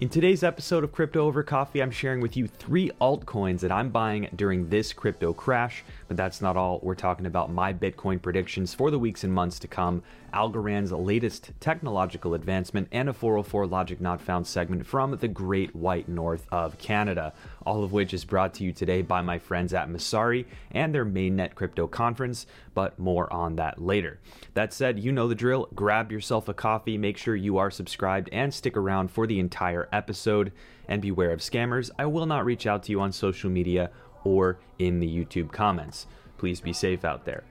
In today's episode of Crypto Over Coffee, I'm sharing with you three altcoins that I'm buying during this crypto crash. But that's not all. We're talking about my Bitcoin predictions for the weeks and months to come, Algorand's latest technological advancement, and a 404 Logic Not Found segment from the Great White North of Canada. All of which is brought to you today by my friends at Messari and their mainnet crypto conference, but more on that later. That said, you know the drill. Grab yourself a coffee, make sure you are subscribed, and stick around for the entire episode. And beware of scammers. I will not reach out to you on social media or in the YouTube comments. Please be safe out there.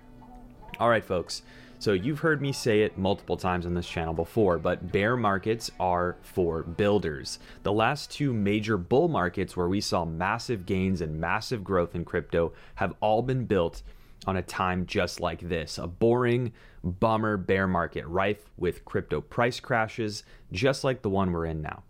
All right, folks. So, you've heard me say it multiple times on this channel before, but bear markets are for builders. The last two major bull markets where we saw massive gains and massive growth in crypto have all been built on a time just like this a boring, bummer bear market rife with crypto price crashes, just like the one we're in now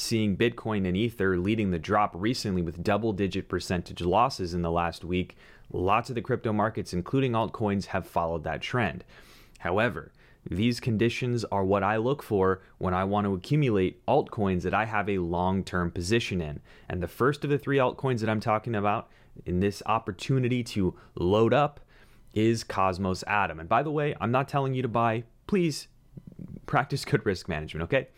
seeing Bitcoin and Ether leading the drop recently with double digit percentage losses in the last week, lots of the crypto markets, including altcoins, have followed that trend. However, these conditions are what I look for when I want to accumulate altcoins that I have a long term position in. And the first of the three altcoins that I'm talking about in this opportunity to load up is Cosmos Atom. And by the way, I'm not telling you to buy, please practice good risk management, okay?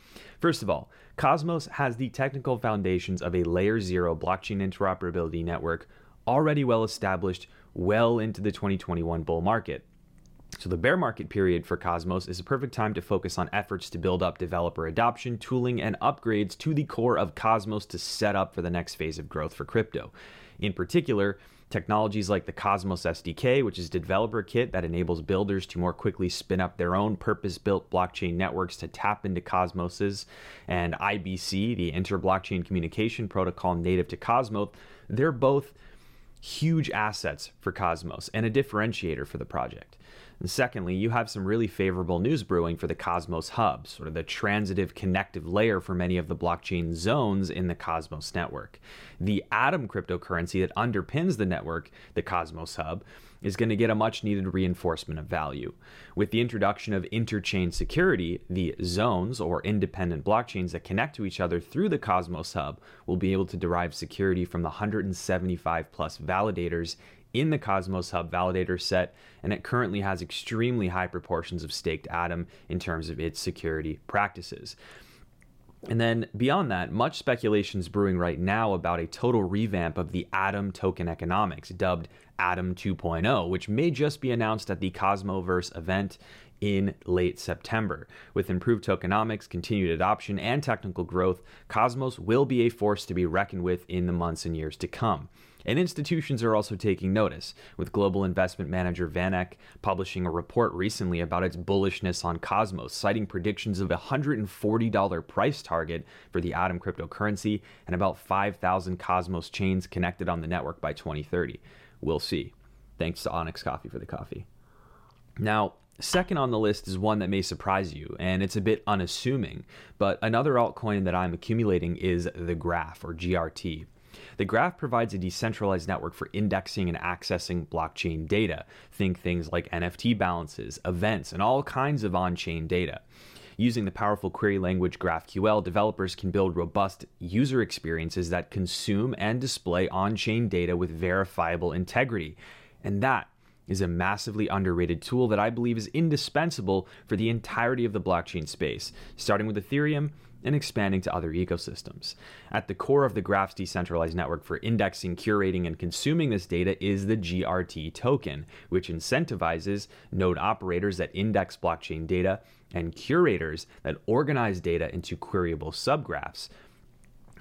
First of all, Cosmos has the technical foundations of a layer zero blockchain interoperability network already well established well into the 2021 bull market. So, the bear market period for Cosmos is a perfect time to focus on efforts to build up developer adoption, tooling, and upgrades to the core of Cosmos to set up for the next phase of growth for crypto. In particular, technologies like the Cosmos SDK, which is a developer kit that enables builders to more quickly spin up their own purpose built blockchain networks to tap into Cosmos's, and IBC, the inter blockchain communication protocol native to Cosmos, they're both huge assets for Cosmos and a differentiator for the project. And secondly, you have some really favorable news brewing for the Cosmos Hub, sort of the transitive connective layer for many of the blockchain zones in the Cosmos network. The Atom cryptocurrency that underpins the network, the Cosmos Hub, is going to get a much needed reinforcement of value. With the introduction of interchain security, the zones or independent blockchains that connect to each other through the Cosmos Hub will be able to derive security from the 175 plus validators in the Cosmos Hub validator set, and it currently has extremely high proportions of staked Atom in terms of its security practices. And then beyond that, much speculation is brewing right now about a total revamp of the Atom token economics, dubbed Atom 2.0, which may just be announced at the Cosmoverse event in late September. With improved tokenomics, continued adoption, and technical growth, Cosmos will be a force to be reckoned with in the months and years to come. And institutions are also taking notice, with global investment manager VanEck publishing a report recently about its bullishness on Cosmos, citing predictions of a $140 price target for the Atom cryptocurrency and about 5,000 Cosmos chains connected on the network by 2030. We'll see. Thanks to Onyx Coffee for the coffee. Now, Second on the list is one that may surprise you, and it's a bit unassuming, but another altcoin that I'm accumulating is the Graph, or GRT. The graph provides a decentralized network for indexing and accessing blockchain data. Think things like NFT balances, events, and all kinds of on chain data. Using the powerful query language GraphQL, developers can build robust user experiences that consume and display on chain data with verifiable integrity. And that is a massively underrated tool that I believe is indispensable for the entirety of the blockchain space, starting with Ethereum and expanding to other ecosystems. At the core of the Graph's decentralized network for indexing, curating, and consuming this data is the GRT token, which incentivizes node operators that index blockchain data and curators that organize data into queryable subgraphs.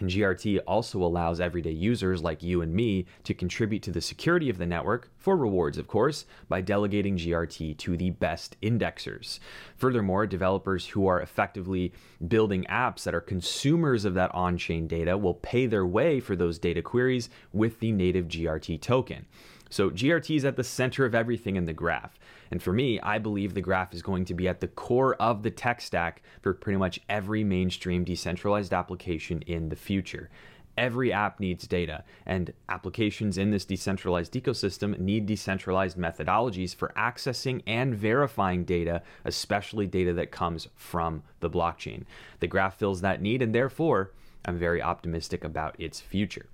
And GRT also allows everyday users like you and me to contribute to the security of the network, for rewards, of course, by delegating GRT to the best indexers. Furthermore, developers who are effectively building apps that are consumers of that on chain data will pay their way for those data queries with the native GRT token. So GRT is at the center of everything in the graph. And for me, I believe the graph is going to be at the core of the tech stack for pretty much every mainstream decentralized application in the future. Every app needs data, and applications in this decentralized ecosystem need decentralized methodologies for accessing and verifying data, especially data that comes from the blockchain. The graph fills that need, and therefore, I'm very optimistic about its future.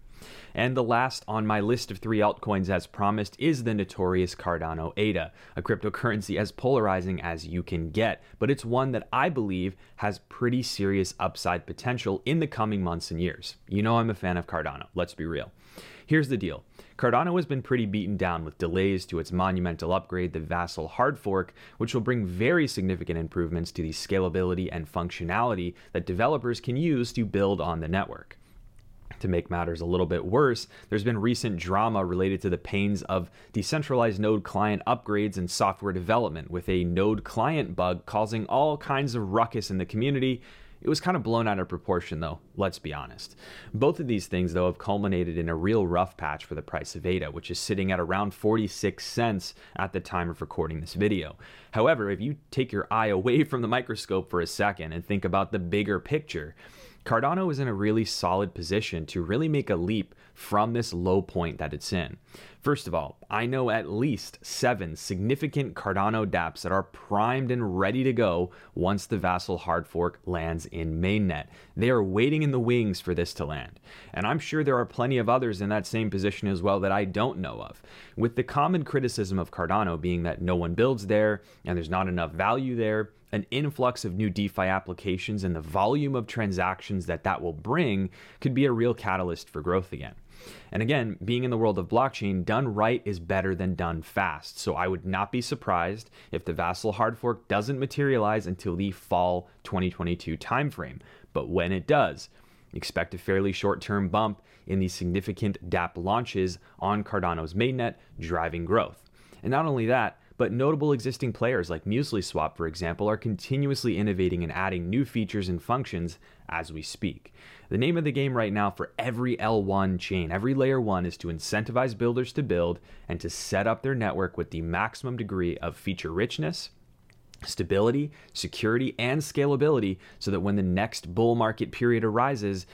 And the last on my list of three altcoins, as promised, is the notorious Cardano ADA, a cryptocurrency as polarizing as you can get, but it's one that I believe has pretty serious upside potential in the coming months and years. You know, I'm a fan of Cardano, let's be real. Here's the deal Cardano has been pretty beaten down with delays to its monumental upgrade, the Vasil hard fork, which will bring very significant improvements to the scalability and functionality that developers can use to build on the network. To make matters a little bit worse, there's been recent drama related to the pains of decentralized node client upgrades and software development, with a node client bug causing all kinds of ruckus in the community. It was kind of blown out of proportion, though, let's be honest. Both of these things, though, have culminated in a real rough patch for the price of ADA, which is sitting at around 46 cents at the time of recording this video. However, if you take your eye away from the microscope for a second and think about the bigger picture, Cardano is in a really solid position to really make a leap from this low point that it's in. First of all, I know at least seven significant Cardano dApps that are primed and ready to go once the Vasil hard fork lands in mainnet. They are waiting in the wings for this to land. And I'm sure there are plenty of others in that same position as well that I don't know of. With the common criticism of Cardano being that no one builds there and there's not enough value there, an influx of new DeFi applications and the volume of transactions that that will bring could be a real catalyst for growth again. And again, being in the world of blockchain, done right is better than done fast. So I would not be surprised if the Vasil hard fork doesn't materialize until the fall 2022 timeframe. But when it does, expect a fairly short term bump in the significant dApp launches on Cardano's mainnet, driving growth. And not only that, but notable existing players like MuesliSwap, for example, are continuously innovating and adding new features and functions as we speak. The name of the game right now for every L1 chain, every layer 1, is to incentivize builders to build and to set up their network with the maximum degree of feature richness, stability, security, and scalability so that when the next bull market period arises,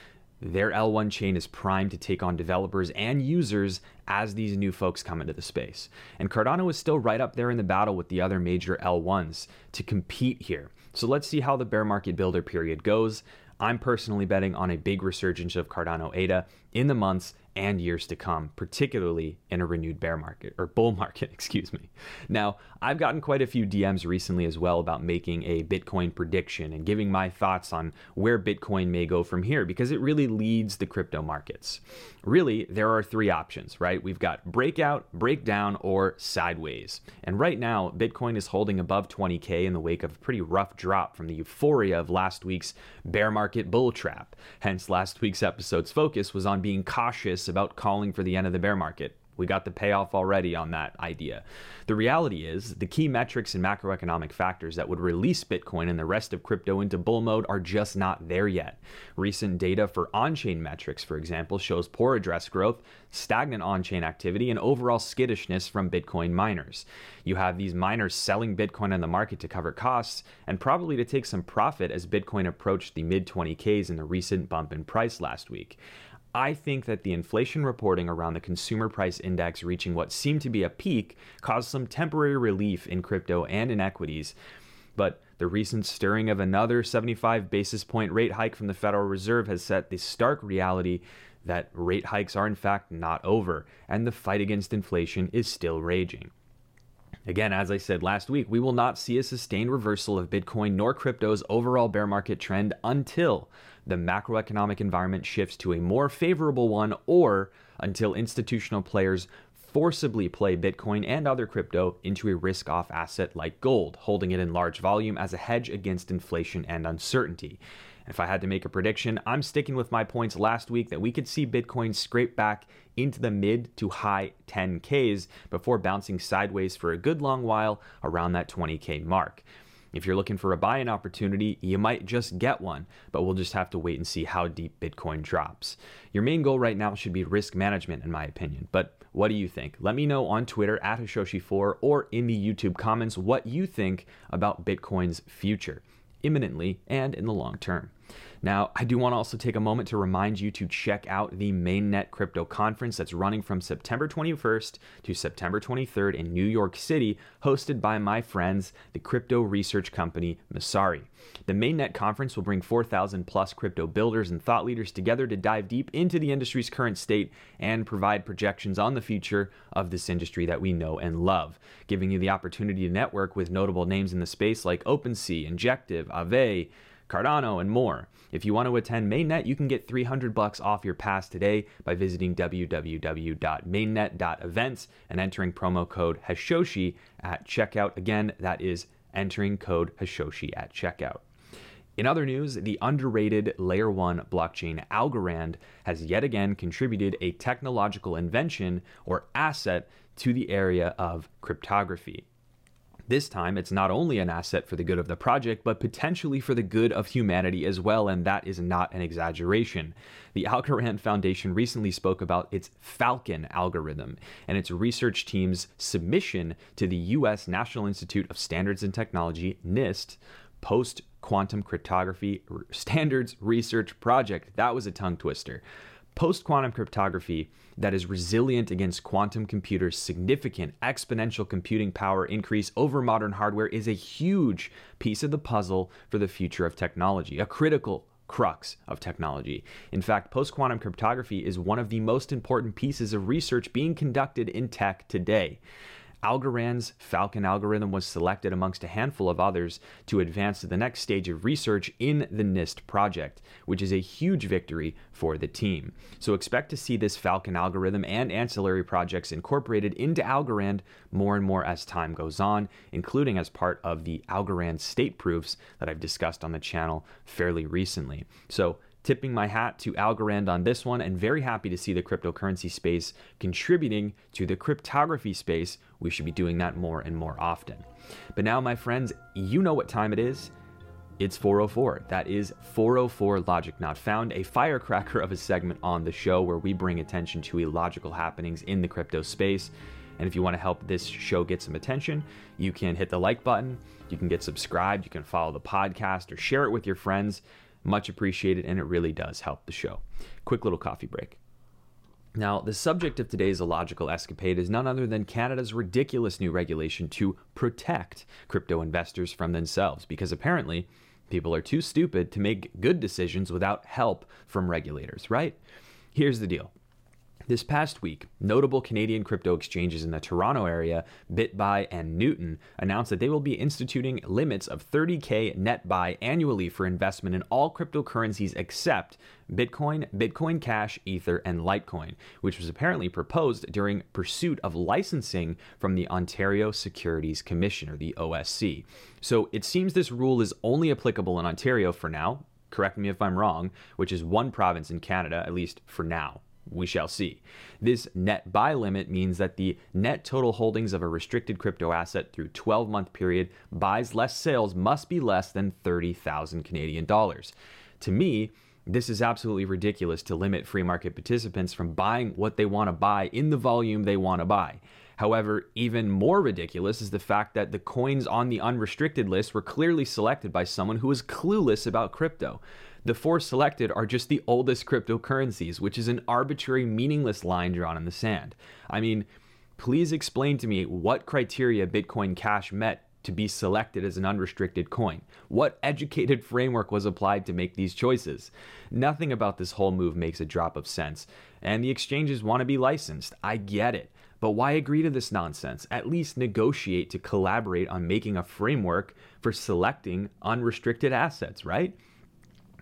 their L1 chain is primed to take on developers and users as these new folks come into the space. And Cardano is still right up there in the battle with the other major L1s to compete here. So let's see how the bear market builder period goes. I'm personally betting on a big resurgence of Cardano ADA in the months and years to come, particularly in a renewed bear market or bull market, excuse me. Now, I've gotten quite a few DMs recently as well about making a Bitcoin prediction and giving my thoughts on where Bitcoin may go from here because it really leads the crypto markets. Really, there are three options, right? We've got breakout, breakdown, or sideways. And right now, Bitcoin is holding above 20K in the wake of a pretty rough drop from the euphoria of last week's bear market bull trap. Hence, last week's episode's focus was on being cautious about calling for the end of the bear market. We got the payoff already on that idea. The reality is, the key metrics and macroeconomic factors that would release Bitcoin and the rest of crypto into bull mode are just not there yet. Recent data for on chain metrics, for example, shows poor address growth, stagnant on chain activity, and overall skittishness from Bitcoin miners. You have these miners selling Bitcoin on the market to cover costs and probably to take some profit as Bitcoin approached the mid 20Ks in the recent bump in price last week. I think that the inflation reporting around the consumer price index reaching what seemed to be a peak caused some temporary relief in crypto and in equities. But the recent stirring of another 75 basis point rate hike from the Federal Reserve has set the stark reality that rate hikes are in fact not over, and the fight against inflation is still raging. Again, as I said last week, we will not see a sustained reversal of Bitcoin nor crypto's overall bear market trend until the macroeconomic environment shifts to a more favorable one or until institutional players forcibly play Bitcoin and other crypto into a risk off asset like gold, holding it in large volume as a hedge against inflation and uncertainty. If I had to make a prediction, I'm sticking with my points last week that we could see Bitcoin scrape back into the mid to high 10Ks before bouncing sideways for a good long while around that 20K mark. If you're looking for a buy in opportunity, you might just get one, but we'll just have to wait and see how deep Bitcoin drops. Your main goal right now should be risk management, in my opinion. But what do you think? Let me know on Twitter at Hashoshi4 or in the YouTube comments what you think about Bitcoin's future, imminently and in the long term. Now, I do want to also take a moment to remind you to check out the Mainnet Crypto Conference that's running from September 21st to September 23rd in New York City, hosted by my friends, the crypto research company Messari. The Mainnet Conference will bring 4,000 plus crypto builders and thought leaders together to dive deep into the industry's current state and provide projections on the future of this industry that we know and love, giving you the opportunity to network with notable names in the space like OpenSea, Injective, Aave, Cardano, and more. If you want to attend Mainnet, you can get 300 bucks off your pass today by visiting www.mainnet.events and entering promo code Hashoshi at checkout. Again, that is entering code Hashoshi at checkout. In other news, the underrated Layer 1 blockchain Algorand has yet again contributed a technological invention or asset to the area of cryptography. This time, it's not only an asset for the good of the project, but potentially for the good of humanity as well, and that is not an exaggeration. The Algorand Foundation recently spoke about its Falcon algorithm and its research team's submission to the U.S. National Institute of Standards and Technology, NIST, post quantum cryptography standards research project. That was a tongue twister. Post quantum cryptography that is resilient against quantum computers' significant exponential computing power increase over modern hardware is a huge piece of the puzzle for the future of technology, a critical crux of technology. In fact, post quantum cryptography is one of the most important pieces of research being conducted in tech today. Algorand's Falcon algorithm was selected amongst a handful of others to advance to the next stage of research in the NIST project, which is a huge victory for the team. So expect to see this Falcon algorithm and ancillary projects incorporated into Algorand more and more as time goes on, including as part of the Algorand state proofs that I've discussed on the channel fairly recently. So tipping my hat to Algorand on this one and very happy to see the cryptocurrency space contributing to the cryptography space. We should be doing that more and more often. But now, my friends, you know what time it is. It's 404. That is 404 Logic Not Found, a firecracker of a segment on the show where we bring attention to illogical happenings in the crypto space. And if you want to help this show get some attention, you can hit the like button, you can get subscribed, you can follow the podcast, or share it with your friends. Much appreciated, and it really does help the show. Quick little coffee break. Now, the subject of today's illogical escapade is none other than Canada's ridiculous new regulation to protect crypto investors from themselves, because apparently people are too stupid to make good decisions without help from regulators, right? Here's the deal this past week, notable Canadian crypto exchanges in the Toronto area, BitBuy and Newton, announced that they will be instituting limits of 30K net buy annually for investment in all cryptocurrencies except Bitcoin, Bitcoin Cash, Ether, and Litecoin, which was apparently proposed during pursuit of licensing from the Ontario Securities Commission, or the OSC. So it seems this rule is only applicable in Ontario for now. Correct me if I'm wrong, which is one province in Canada, at least for now. We shall see. This net buy limit means that the net total holdings of a restricted crypto asset through 12 month period buys less sales must be less than 30,000 Canadian dollars. To me, this is absolutely ridiculous to limit free market participants from buying what they want to buy in the volume they want to buy. However, even more ridiculous is the fact that the coins on the unrestricted list were clearly selected by someone who was clueless about crypto. The four selected are just the oldest cryptocurrencies, which is an arbitrary, meaningless line drawn in the sand. I mean, please explain to me what criteria Bitcoin Cash met to be selected as an unrestricted coin? What educated framework was applied to make these choices? Nothing about this whole move makes a drop of sense. And the exchanges want to be licensed. I get it. But why agree to this nonsense? At least negotiate to collaborate on making a framework for selecting unrestricted assets, right?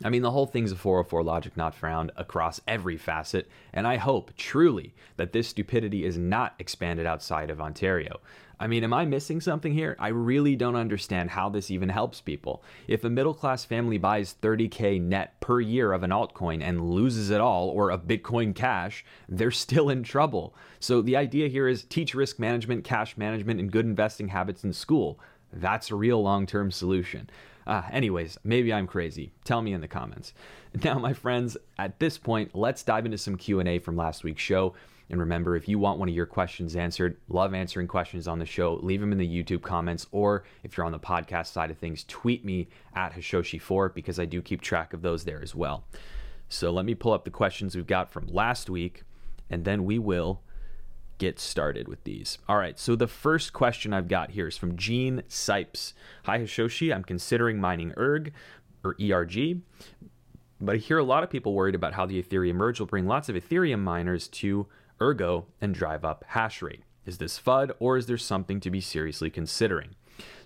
I mean, the whole thing's a 404 logic not found across every facet, and I hope truly that this stupidity is not expanded outside of Ontario. I mean, am I missing something here? I really don't understand how this even helps people. If a middle class family buys 30K net per year of an altcoin and loses it all, or of Bitcoin Cash, they're still in trouble. So the idea here is teach risk management, cash management, and good investing habits in school. That's a real long term solution. Uh, anyways, maybe I'm crazy. Tell me in the comments. Now, my friends, at this point, let's dive into some Q&A from last week's show. And remember, if you want one of your questions answered, love answering questions on the show, leave them in the YouTube comments, or if you're on the podcast side of things, tweet me at Hashoshi4 because I do keep track of those there as well. So let me pull up the questions we've got from last week, and then we will get started with these. All right, so the first question I've got here is from Gene Sipes. Hi, Hashoshi. I'm considering mining ERG or ERG, but I hear a lot of people worried about how the Ethereum merge will bring lots of Ethereum miners to Ergo and drive up hash rate. Is this FUD or is there something to be seriously considering?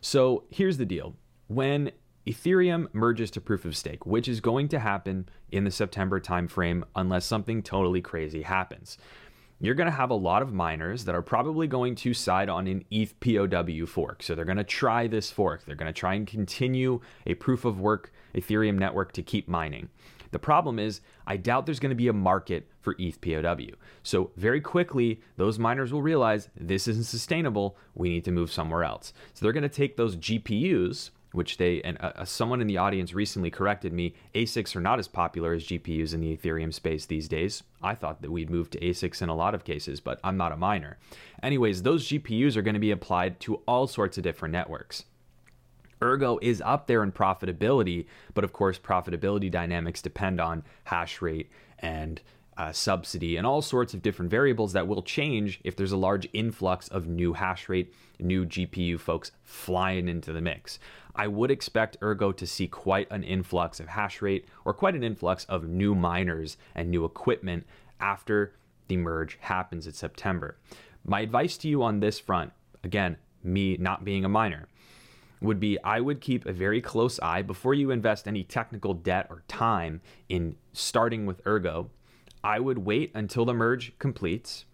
So here's the deal. When Ethereum merges to proof of stake, which is going to happen in the September timeframe unless something totally crazy happens. You're going to have a lot of miners that are probably going to side on an ETH POW fork. So they're going to try this fork. They're going to try and continue a proof of work Ethereum network to keep mining. The problem is, I doubt there's going to be a market for ETH POW. So, very quickly, those miners will realize this isn't sustainable. We need to move somewhere else. So, they're going to take those GPUs, which they, and uh, uh, someone in the audience recently corrected me ASICs are not as popular as GPUs in the Ethereum space these days. I thought that we'd move to ASICs in a lot of cases, but I'm not a miner. Anyways, those GPUs are going to be applied to all sorts of different networks. Ergo is up there in profitability, but of course, profitability dynamics depend on hash rate and uh, subsidy and all sorts of different variables that will change if there's a large influx of new hash rate, new GPU folks flying into the mix. I would expect Ergo to see quite an influx of hash rate or quite an influx of new miners and new equipment after the merge happens in September. My advice to you on this front, again, me not being a miner, would be I would keep a very close eye before you invest any technical debt or time in starting with Ergo. I would wait until the merge completes.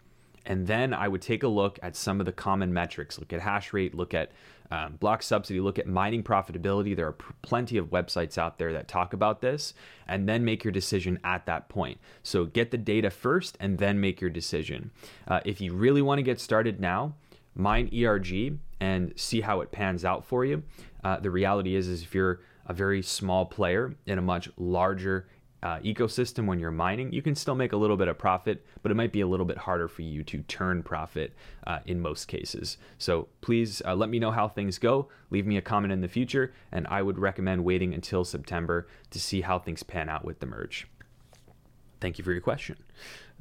And then I would take a look at some of the common metrics. Look at hash rate, look at um, block subsidy, look at mining profitability. There are pr- plenty of websites out there that talk about this, and then make your decision at that point. So get the data first and then make your decision. Uh, if you really want to get started now, mine ERG and see how it pans out for you. Uh, the reality is, is if you're a very small player in a much larger uh, ecosystem when you're mining, you can still make a little bit of profit, but it might be a little bit harder for you to turn profit uh, in most cases. So please uh, let me know how things go. Leave me a comment in the future, and I would recommend waiting until September to see how things pan out with the merge. Thank you for your question.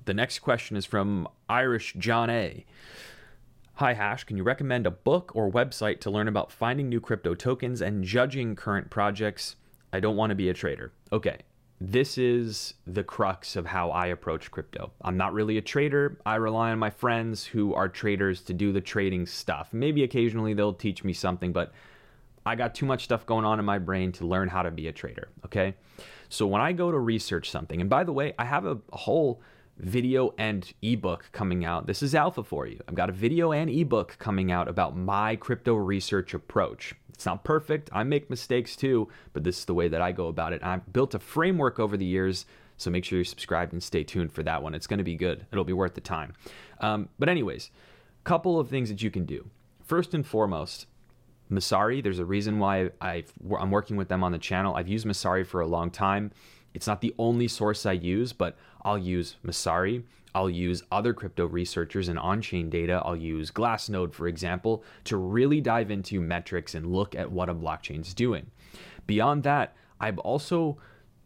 The next question is from Irish John A. Hi Hash, can you recommend a book or website to learn about finding new crypto tokens and judging current projects? I don't want to be a trader. Okay, this is the crux of how I approach crypto. I'm not really a trader. I rely on my friends who are traders to do the trading stuff. Maybe occasionally they'll teach me something, but I got too much stuff going on in my brain to learn how to be a trader. Okay. So when I go to research something, and by the way, I have a whole video and ebook coming out. This is alpha for you. I've got a video and ebook coming out about my crypto research approach. It's not perfect. I make mistakes too, but this is the way that I go about it. I've built a framework over the years, so make sure you're subscribed and stay tuned for that one. It's going to be good. It'll be worth the time. Um, but anyways, couple of things that you can do. First and foremost, Messari. There's a reason why i am working with them on the channel. I've used Messari for a long time. It's not the only source I use, but I'll use Messari. I'll use other crypto researchers and on chain data. I'll use Glassnode, for example, to really dive into metrics and look at what a blockchain's doing. Beyond that, I've also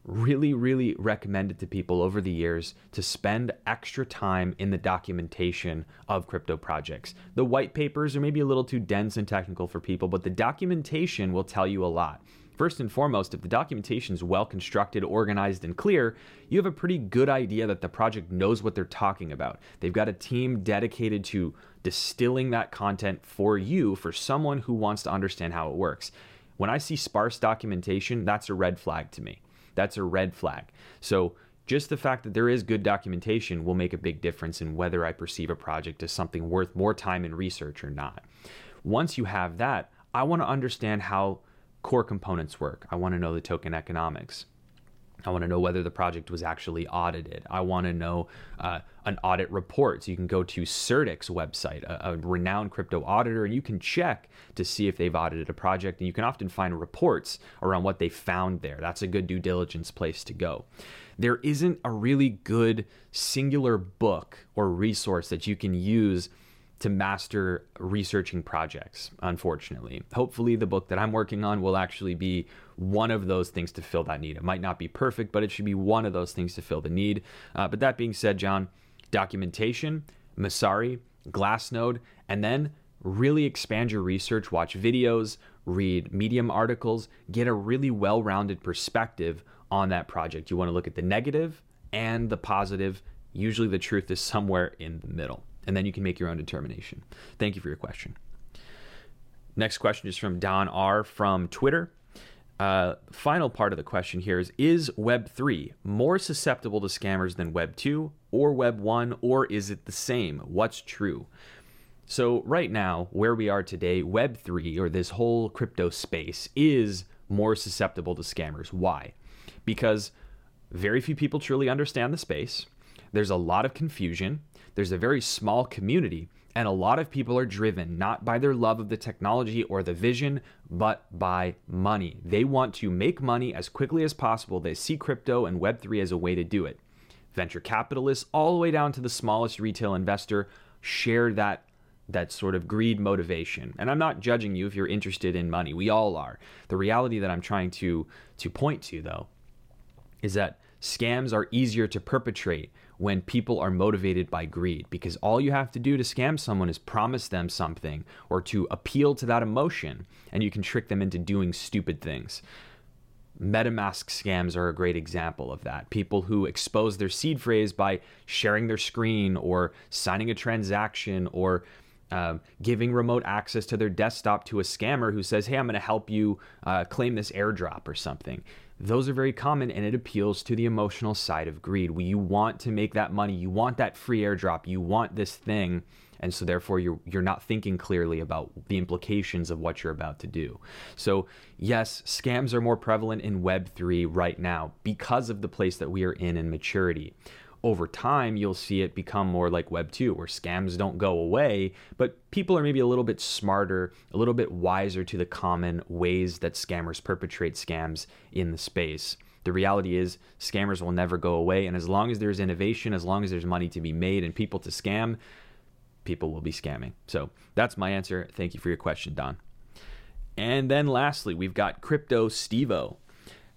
really, really recommended to people over the years to spend extra time in the documentation of crypto projects. The white papers are maybe a little too dense and technical for people, but the documentation will tell you a lot. First and foremost, if the documentation is well constructed, organized, and clear, you have a pretty good idea that the project knows what they're talking about. They've got a team dedicated to distilling that content for you, for someone who wants to understand how it works. When I see sparse documentation, that's a red flag to me. That's a red flag. So, just the fact that there is good documentation will make a big difference in whether I perceive a project as something worth more time and research or not. Once you have that, I want to understand how core components work. I want to know the token economics. I want to know whether the project was actually audited. I want to know uh, an audit report. So you can go to CertiK's website, a, a, renowned crypto auditor, and you can check to see if they've audited a project. And you can often find reports around what they found there. That's a good due diligence place to go. There isn't a really good singular book or resource that you can use to master researching projects, unfortunately. Hopefully, the book that I'm working on will actually be one of those things to fill that need. It might not be perfect, but it should be one of those things to fill the need. Uh, but that being said, John, documentation, Messari, Glassnode, and then really expand your research, watch videos, read Medium articles, get a really well rounded perspective on that project. You want to look at the negative and the positive. Usually, the truth is somewhere in the middle and then you can make your own determination. Thank you for your question. Next question is from Don R from Twitter. Uh, final part of the question here is Is Web3 more susceptible to scammers than Web2 or Web1, or is it the same? What's true? So, right now, where we are today, Web3 or this whole crypto space is more susceptible to scammers. Why? Because very few people truly understand the space, there's a lot of confusion, there's a very small community, and a lot of people are driven not by their love of the technology or the vision, but by money. They want to make money as quickly as possible. They see crypto and Web3 as a way to do it. Venture capitalists, all the way down to the smallest retail investor, share that that sort of greed motivation. And I'm not judging you if you're interested in money. We all are. The reality that I'm trying to to point to though is that scams are easier to perpetrate when people are motivated by greed because all you have to do to scam someone is promise them something or to appeal to that emotion and you can trick them into doing stupid things. MetaMask scams are a great example of that. People who expose their seed phrase by sharing their screen or signing a transaction or uh, giving remote access to their desktop to a scammer who says, Hey, I'm going to help you uh, claim this airdrop or something those are very common and it appeals to the emotional side of greed. You want to make that money, you want that free airdrop, you want this thing, and so therefore you're you're not thinking clearly about the implications of what you're about to do. So, yes, scams are more prevalent in web3 right now because of the place that we are in in maturity over time, you'll see it become more like Web 2, where scams don't go away, but people are maybe a little bit smarter, a little bit wiser to the common ways that scammers perpetrate scams in the space. The reality is, scammers will never go away, and as long as there's innovation, as long as there's money to be made and people to scam, people will be scamming. So that's my answer. Thank you for your question, Don. And then lastly, we've got Crypto Stevo.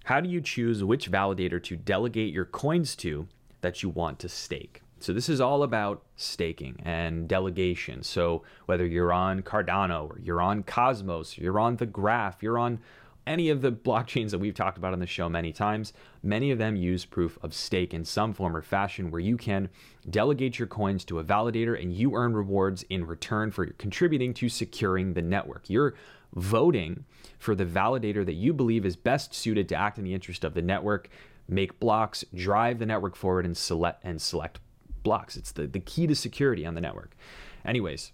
How do you choose which validator to delegate your coins to that you want to stake. So this is all about staking and delegation. So whether you're on Cardano or you're on Cosmos, you're on the Graph, you're on any of the blockchains that we've talked about on the show many times, many of them use proof of stake in some form or fashion where you can delegate your coins to a validator and you earn rewards in return for contributing to securing the network. You're voting for the validator that you believe is best suited to act in the interest of the network make blocks, drive the network forward, and select and select blocks. It's the, the key to security on the network. Anyways,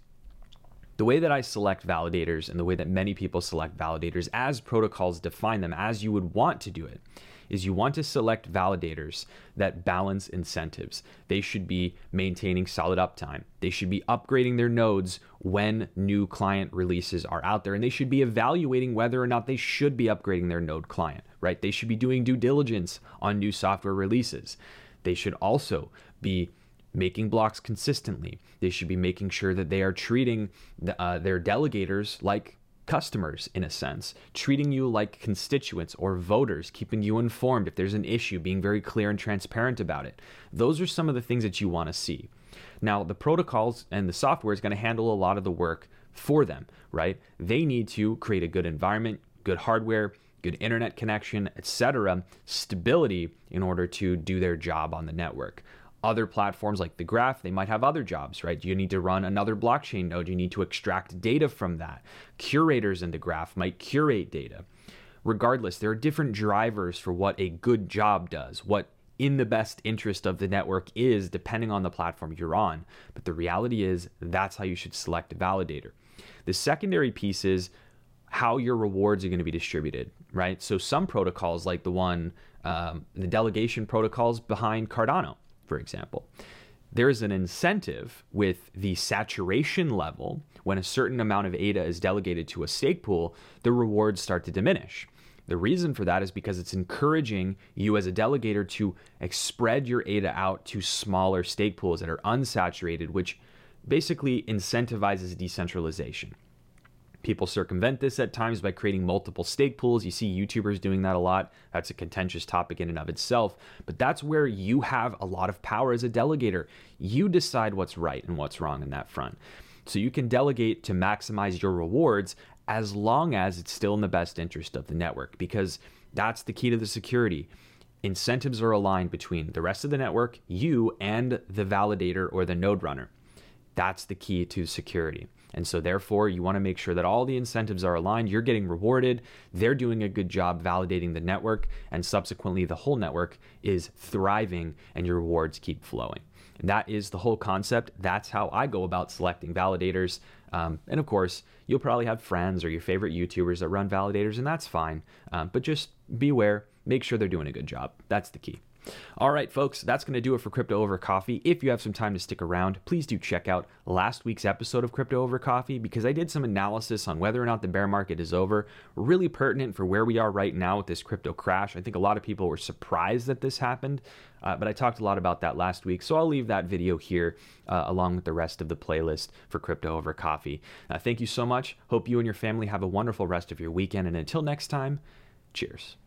the way that I select validators and the way that many people select validators as protocols define them as you would want to do it is you want to select validators that balance incentives. They should be maintaining solid uptime. They should be upgrading their nodes when new client releases are out there and they should be evaluating whether or not they should be upgrading their node client, right? They should be doing due diligence on new software releases. They should also be making blocks consistently. They should be making sure that they are treating the, uh, their delegators like customers in a sense, treating you like constituents or voters, keeping you informed if there's an issue, being very clear and transparent about it. Those are some of the things that you want to see. Now, the protocols and the software is going to handle a lot of the work for them, right? They need to create a good environment, good hardware, good internet connection, etc., stability in order to do their job on the network other platforms like the graph they might have other jobs right? You need to run another blockchain node? You need to extract data from that. Curators in the graph might curate data. Regardless there are different drivers for what a good job does what in the best interest of the network is depending on the platform you're on. But the reality is that's how you should select a validator. The secondary piece is how your rewards are going to be distributed right? So some protocols like the one um, the delegation protocols behind Cardano, for example. There is an incentive with the saturation level when a certain amount of ADA is delegated to a stake pool, the rewards start to diminish. The reason for that is because it's encouraging you as a delegator to spread your ADA out to smaller stake pools that are unsaturated, which basically incentivizes decentralization. People circumvent this at times by creating multiple stake pools. You see YouTubers doing that a lot. That's a contentious topic in and of itself. But that's where you have a lot of power as a delegator. You decide what's right and what's wrong in that front. So you can delegate to maximize your rewards as long as it's still in the best interest of the network, because that's the key to the security. Incentives are aligned between the rest of the network, you, and the validator or the node runner. That's the key to security. And so, therefore, you want to make sure that all the incentives are aligned. You're getting rewarded. They're doing a good job validating the network. And subsequently, the whole network is thriving and your rewards keep flowing. And that is the whole concept. That's how I go about selecting validators. Um, and of course, you'll probably have friends or your favorite YouTubers that run validators, and that's fine. Um, but just beware, make sure they're doing a good job. That's the key. All right, folks, that's going to do it for Crypto Over Coffee. If you have some time to stick around, please do check out last week's episode of Crypto Over Coffee because I did some analysis on whether or not the bear market is over. Really pertinent for where we are right now with this crypto crash. I think a lot of people were surprised that this happened, uh, but I talked a lot about that last week. So I'll leave that video here uh, along with the rest of the playlist for Crypto Over Coffee. Uh, thank you so much. Hope you and your family have a wonderful rest of your weekend. And until next time, cheers.